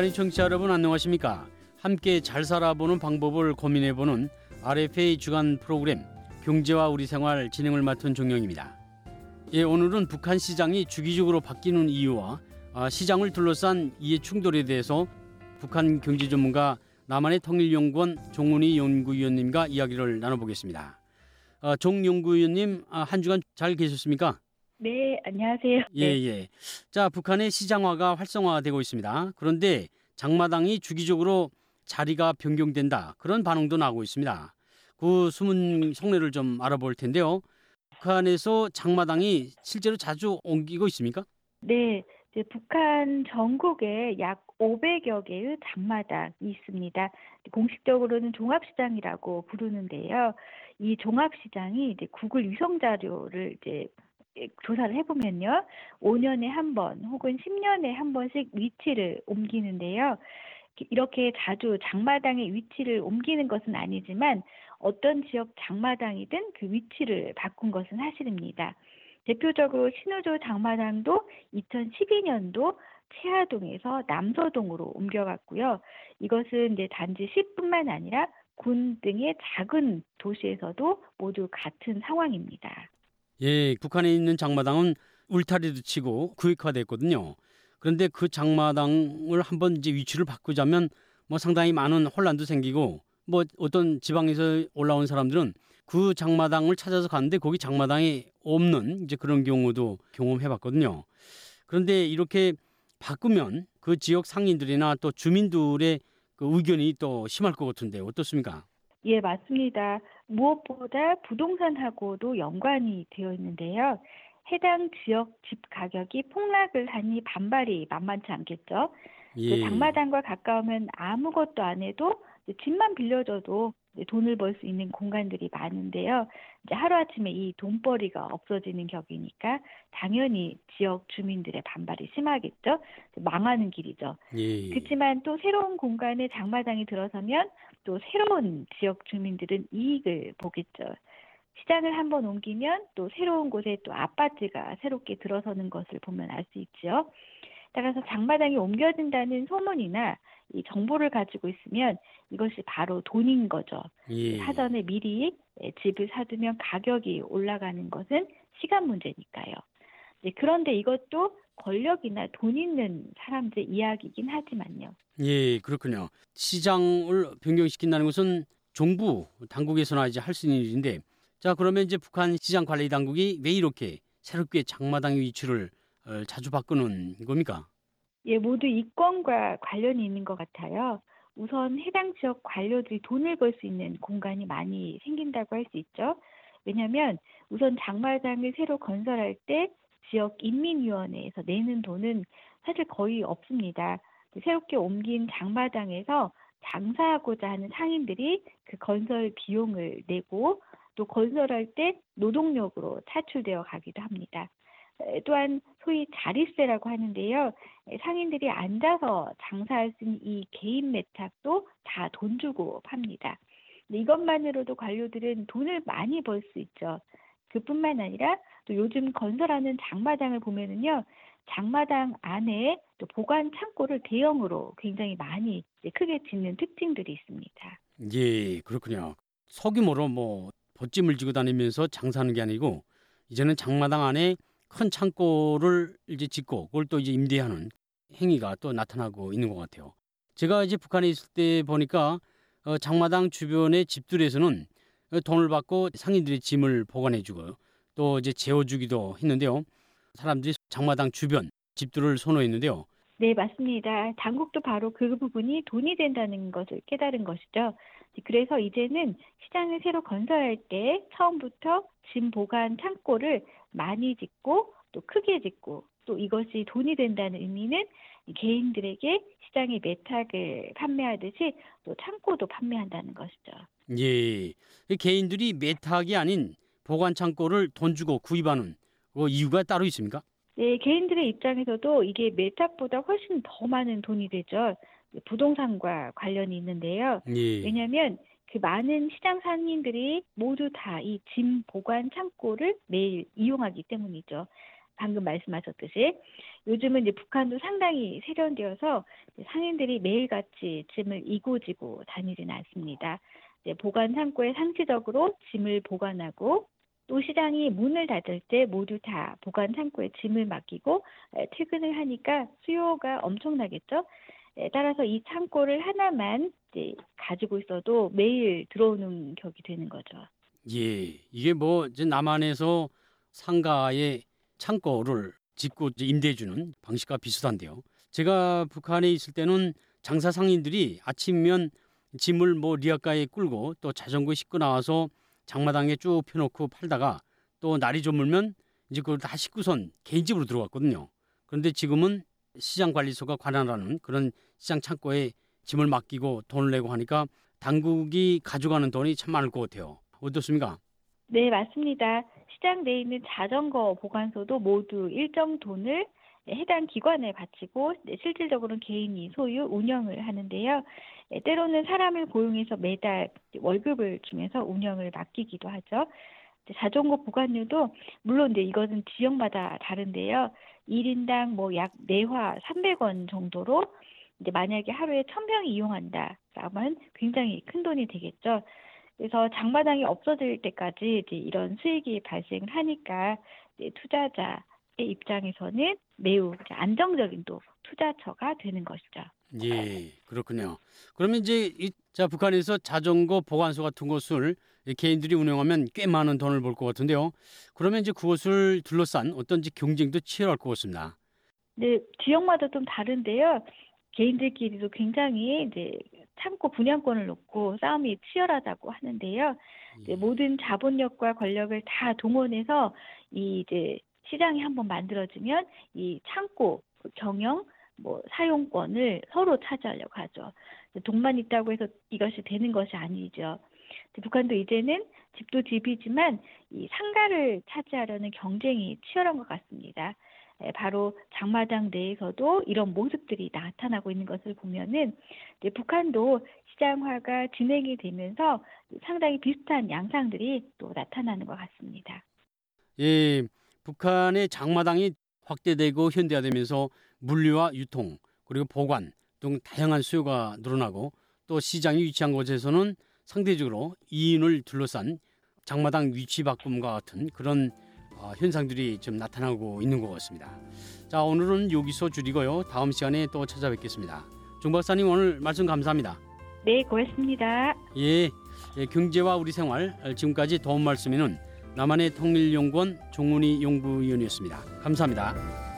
북한의 청취자 여러분 안녕하십니까? 함께 잘 살아보는 방법을 고민해보는 RFA 주간 프로그램 경제와 우리 생활 진행을 맡은 종영입니다. 예, 오늘은 북한 시장이 주기적으로 바뀌는 이유와 아, 시장을 둘러싼 이해 충돌에 대해서 북한 경제 전문가 남한의 통일연구원 종훈이 연구위원님과 이야기를 나눠보겠습니다. 아, 종 연구위원님 아, 한 주간 잘 계셨습니까? 네, 안녕하세요. 예, 네. 예. 자, 북한의 시장화가 활성화되고 있습니다. 그런데 장마당이 주기적으로 자리가 변경된다. 그런 반응도 나오고 있습니다. 그 숨은 속내를 좀 알아볼 텐데요. 북한에서 장마당이 실제로 자주 옮기고 있습니까? 네, 북한 전국에 약 500여 개의 장마당이 있습니다. 공식적으로는 종합시장이라고 부르는데요. 이 종합시장이 이제 구글 위성 자료를 이제 조사를 해보면요. 5년에 한 번 혹은 10년에 한 번씩 위치를 옮기는데요. 이렇게 자주 장마당의 위치를 옮기는 것은 아니지만 어떤 지역 장마당이든 그 위치를 바꾼 것은 사실입니다. 대표적으로 신우조 장마당도 2012년도 최하동에서 남서동으로 옮겨갔고요. 이것은 이제 단지 시뿐만 아니라 군 등의 작은 도시에서도 모두 같은 상황입니다. 예, 북한에 있는 장마당은 울타리도 치고 구획화됐거든요. 그런데 그 장마당을 한번 이제 위치를 바꾸자면 뭐 상당히 많은 혼란도 생기고 뭐 어떤 지방에서 올라온 사람들은 그 장마당을 찾아서 갔는데 거기 장마당이 없는 이제 그런 경우도 경험해 봤거든요. 그런데 이렇게 바꾸면 그 지역 상인들이나 또 주민들의 그 의견이 또 심할 것 같은데 어떻습니까? 예, 맞습니다. 무엇보다 부동산하고도 연관이 되어 있는데요. 해당 지역 집 가격이 폭락을 하니 반발이 만만치 않겠죠. 예. 장마당과 가까우면 아무것도 안 해도 집만 빌려줘도 돈을 벌 수 있는 공간들이 많은데요. 이제 하루아침에 이 돈벌이가 없어지는 격이니까 당연히 지역 주민들의 반발이 심하겠죠. 망하는 길이죠. 예. 그렇지만 또 새로운 공간에 장마당이 들어서면 또 새로운 지역 주민들은 이익을 보겠죠. 시장을 한번 옮기면 또 새로운 곳에 또 아파트가 새롭게 들어서는 것을 보면 알 수 있죠. 따라서 장마당이 옮겨진다는 소문이나 이 정보를 가지고 있으면 이것이 바로 돈인 거죠. 예. 사전에 미리 집을 사두면 가격이 올라가는 것은 시간 문제니까요. 그런데 이것도 권력이나 돈 있는 사람들 이야기이긴 하지만요. 예, 그렇군요. 시장을 변경시킨다는 것은 정부 당국에서나 이제 할 수 있는 일인데, 자 그러면 이제 북한 시장 관리 당국이 왜 이렇게 새롭게 장마당의 위치를 어, 자주 바꾸는 겁니까? 예, 모두 이권과 관련이 있는 것 같아요. 우선 해당 지역 관료들이 돈을 벌 수 있는 공간이 많이 생긴다고 할 수 있죠. 왜냐하면 우선 장마당을 새로 건설할 때 지역 인민위원회에서 내는 돈은 사실 거의 없습니다. 새롭게 옮긴 장마당에서 장사하고자 하는 상인들이 그 건설 비용을 내고 또 건설할 때 노동력으로 차출되어 가기도 합니다. 또한 소위 자리세라고 하는데요. 상인들이 앉아서 장사할 수 있는 이 개인 매탁도 다 돈 주고 팝니다. 이것만으로도 관료들은 돈을 많이 벌 수 있죠. 그뿐만 아니라 또 요즘 건설하는 장마당을 보면은요. 장마당 안에 또 보관 창고를 대형으로 굉장히 많이 크게 짓는 특징들이 있습니다. 예, 그렇군요. 소규모로 뭐 벗짐을 지고 다니면서 장사하는 게 아니고 이제는 장마당 안에 큰 창고를 이제 짓고 그걸 또 이제 임대하는 행위가 또 나타나고 있는 것 같아요. 제가 이제 북한에 있을 때 보니까 어, 장마당 주변의 집들에서는 돈을 받고 상인들이 짐을 보관해주고 또 이제 재워주기도 했는데요. 사람들이 장마당 주변 집들을 선호했는데요. 네, 맞습니다. 당국도 바로 그 부분이 돈이 된다는 것을 깨달은 것이죠. 그래서 이제는 시장을 새로 건설할 때 처음부터 짐 보관 창고를 많이 짓고 또 크게 짓고 또 이것이 돈이 된다는 의미는 개인들에게 시장의 매탁을 판매하듯이 또 창고도 판매한다는 것이죠. 예, 개인들이 매탁이 아닌 보관 창고를 돈 주고 구입하는 그 이유가 따로 있습니까? 네, 개인들의 입장에서도 이게 매탁보다 훨씬 더 많은 돈이 되죠. 부동산과 관련이 있는데요. 예. 왜냐하면 그 많은 시장 상인들이 모두 다 이 짐 보관 창고를 매일 이용하기 때문이죠. 방금 말씀하셨듯이 요즘은 이제 북한도 상당히 세련되어서 상인들이 매일같이 짐을 이고지고 다니지는 않습니다. 보관 창고에 상시적으로 짐을 보관하고 또 시장이 문을 닫을 때 모두 다 보관 창고에 짐을 맡기고 퇴근을 하니까 수요가 엄청나겠죠. 따라서 이 창고를 하나만 가지고 있어도 매일 들어오는 격이 되는 거죠. 예, 이게 뭐 이제 남한에서 상가에 창고를 짓고 임대해주는 방식과 비슷한데요. 제가 북한에 있을 때는 장사 상인들이 아침이면 짐을 뭐 리아가에 끌고 또 자전거 싣고 나와서 장마당에 쭉 펴놓고 팔다가 또 날이 저물면 이제 그걸 다 싣고선 개인 집으로 들어갔거든요. 그런데 지금은 시장 관리소가 관할하는 그런 시장 창고에 짐을 맡기고 돈을 내고 하니까 당국이 가져가는 돈이 참 많을 것 같아요. 어떻습니까? 네, 맞습니다. 시장 내에 있는 자전거 보관소도 모두 일정 돈을 해당 기관에 바치고 실질적으로는 개인이 소유 운영을 하는데요. 때로는 사람을 고용해서 매달 월급을 주면서 운영을 맡기기도 하죠. 자전거 보관료도 물론 이제 이것은 지역마다 다른데요. 1인당 뭐 약 내화 300원 정도로 이제 만약에 하루에 1000명이 이용한다 라면 굉장히 큰 돈이 되겠죠. 그래서 장마당이 없어질 때까지 이제 이런 수익이 발생을 하니까 투자자의 입장에서는 매우 안정적인 또 투자처가 되는 것이죠. 예, 그렇군요. 그러면 이제 이, 자 북한에서 자전거 보관소 같은 곳을 개인들이 운영하면 꽤 많은 돈을 벌 것 같은데요. 그러면 이제 그것을 둘러싼 어떤 경쟁도 치열할 것 같습니다. 네, 지역마다 좀 다른데요. 개인들끼리도 굉장히 이제 창고 분양권을 놓고 싸움이 치열하다고 하는데요. 예. 모든 자본력과 권력을 다 동원해서 이 이제 시장이 한번 만들어지면 이 창고 경영 뭐 사용권을 서로 차지하려고 하죠. 돈만 있다고 해서 이것이 되는 것이 아니죠. 북한도 이제는 집도 집이지만 이 상가를 차지하려는 경쟁이 치열한 것 같습니다. 바로 장마당 내에서도 이런 모습들이 나타나고 있는 것을 보면은 북한도 시장화가 진행이 되면서 상당히 비슷한 양상들이 또 나타나는 것 같습니다. 예, 북한의 장마당이 확대되고 현대화되면서 물류와 유통 그리고 보관 등 다양한 수요가 늘어나고 또 시장이 위치한 곳에서는 상대적으로 이인을 둘러싼 장마당 위치 바꿈과 같은 그런 어, 현상들이 좀 나타나고 있는 것 같습니다. 자 오늘은 여기서 줄이고요. 다음 시간에 또 찾아뵙겠습니다. 종 박사님 오늘 말씀 감사합니다. 네 고맙습니다. 예, 예 경제와 우리 생활 지금까지 도움 말씀에는 남한의 통일연구원 종훈이 연구위원이었습니다. 감사합니다.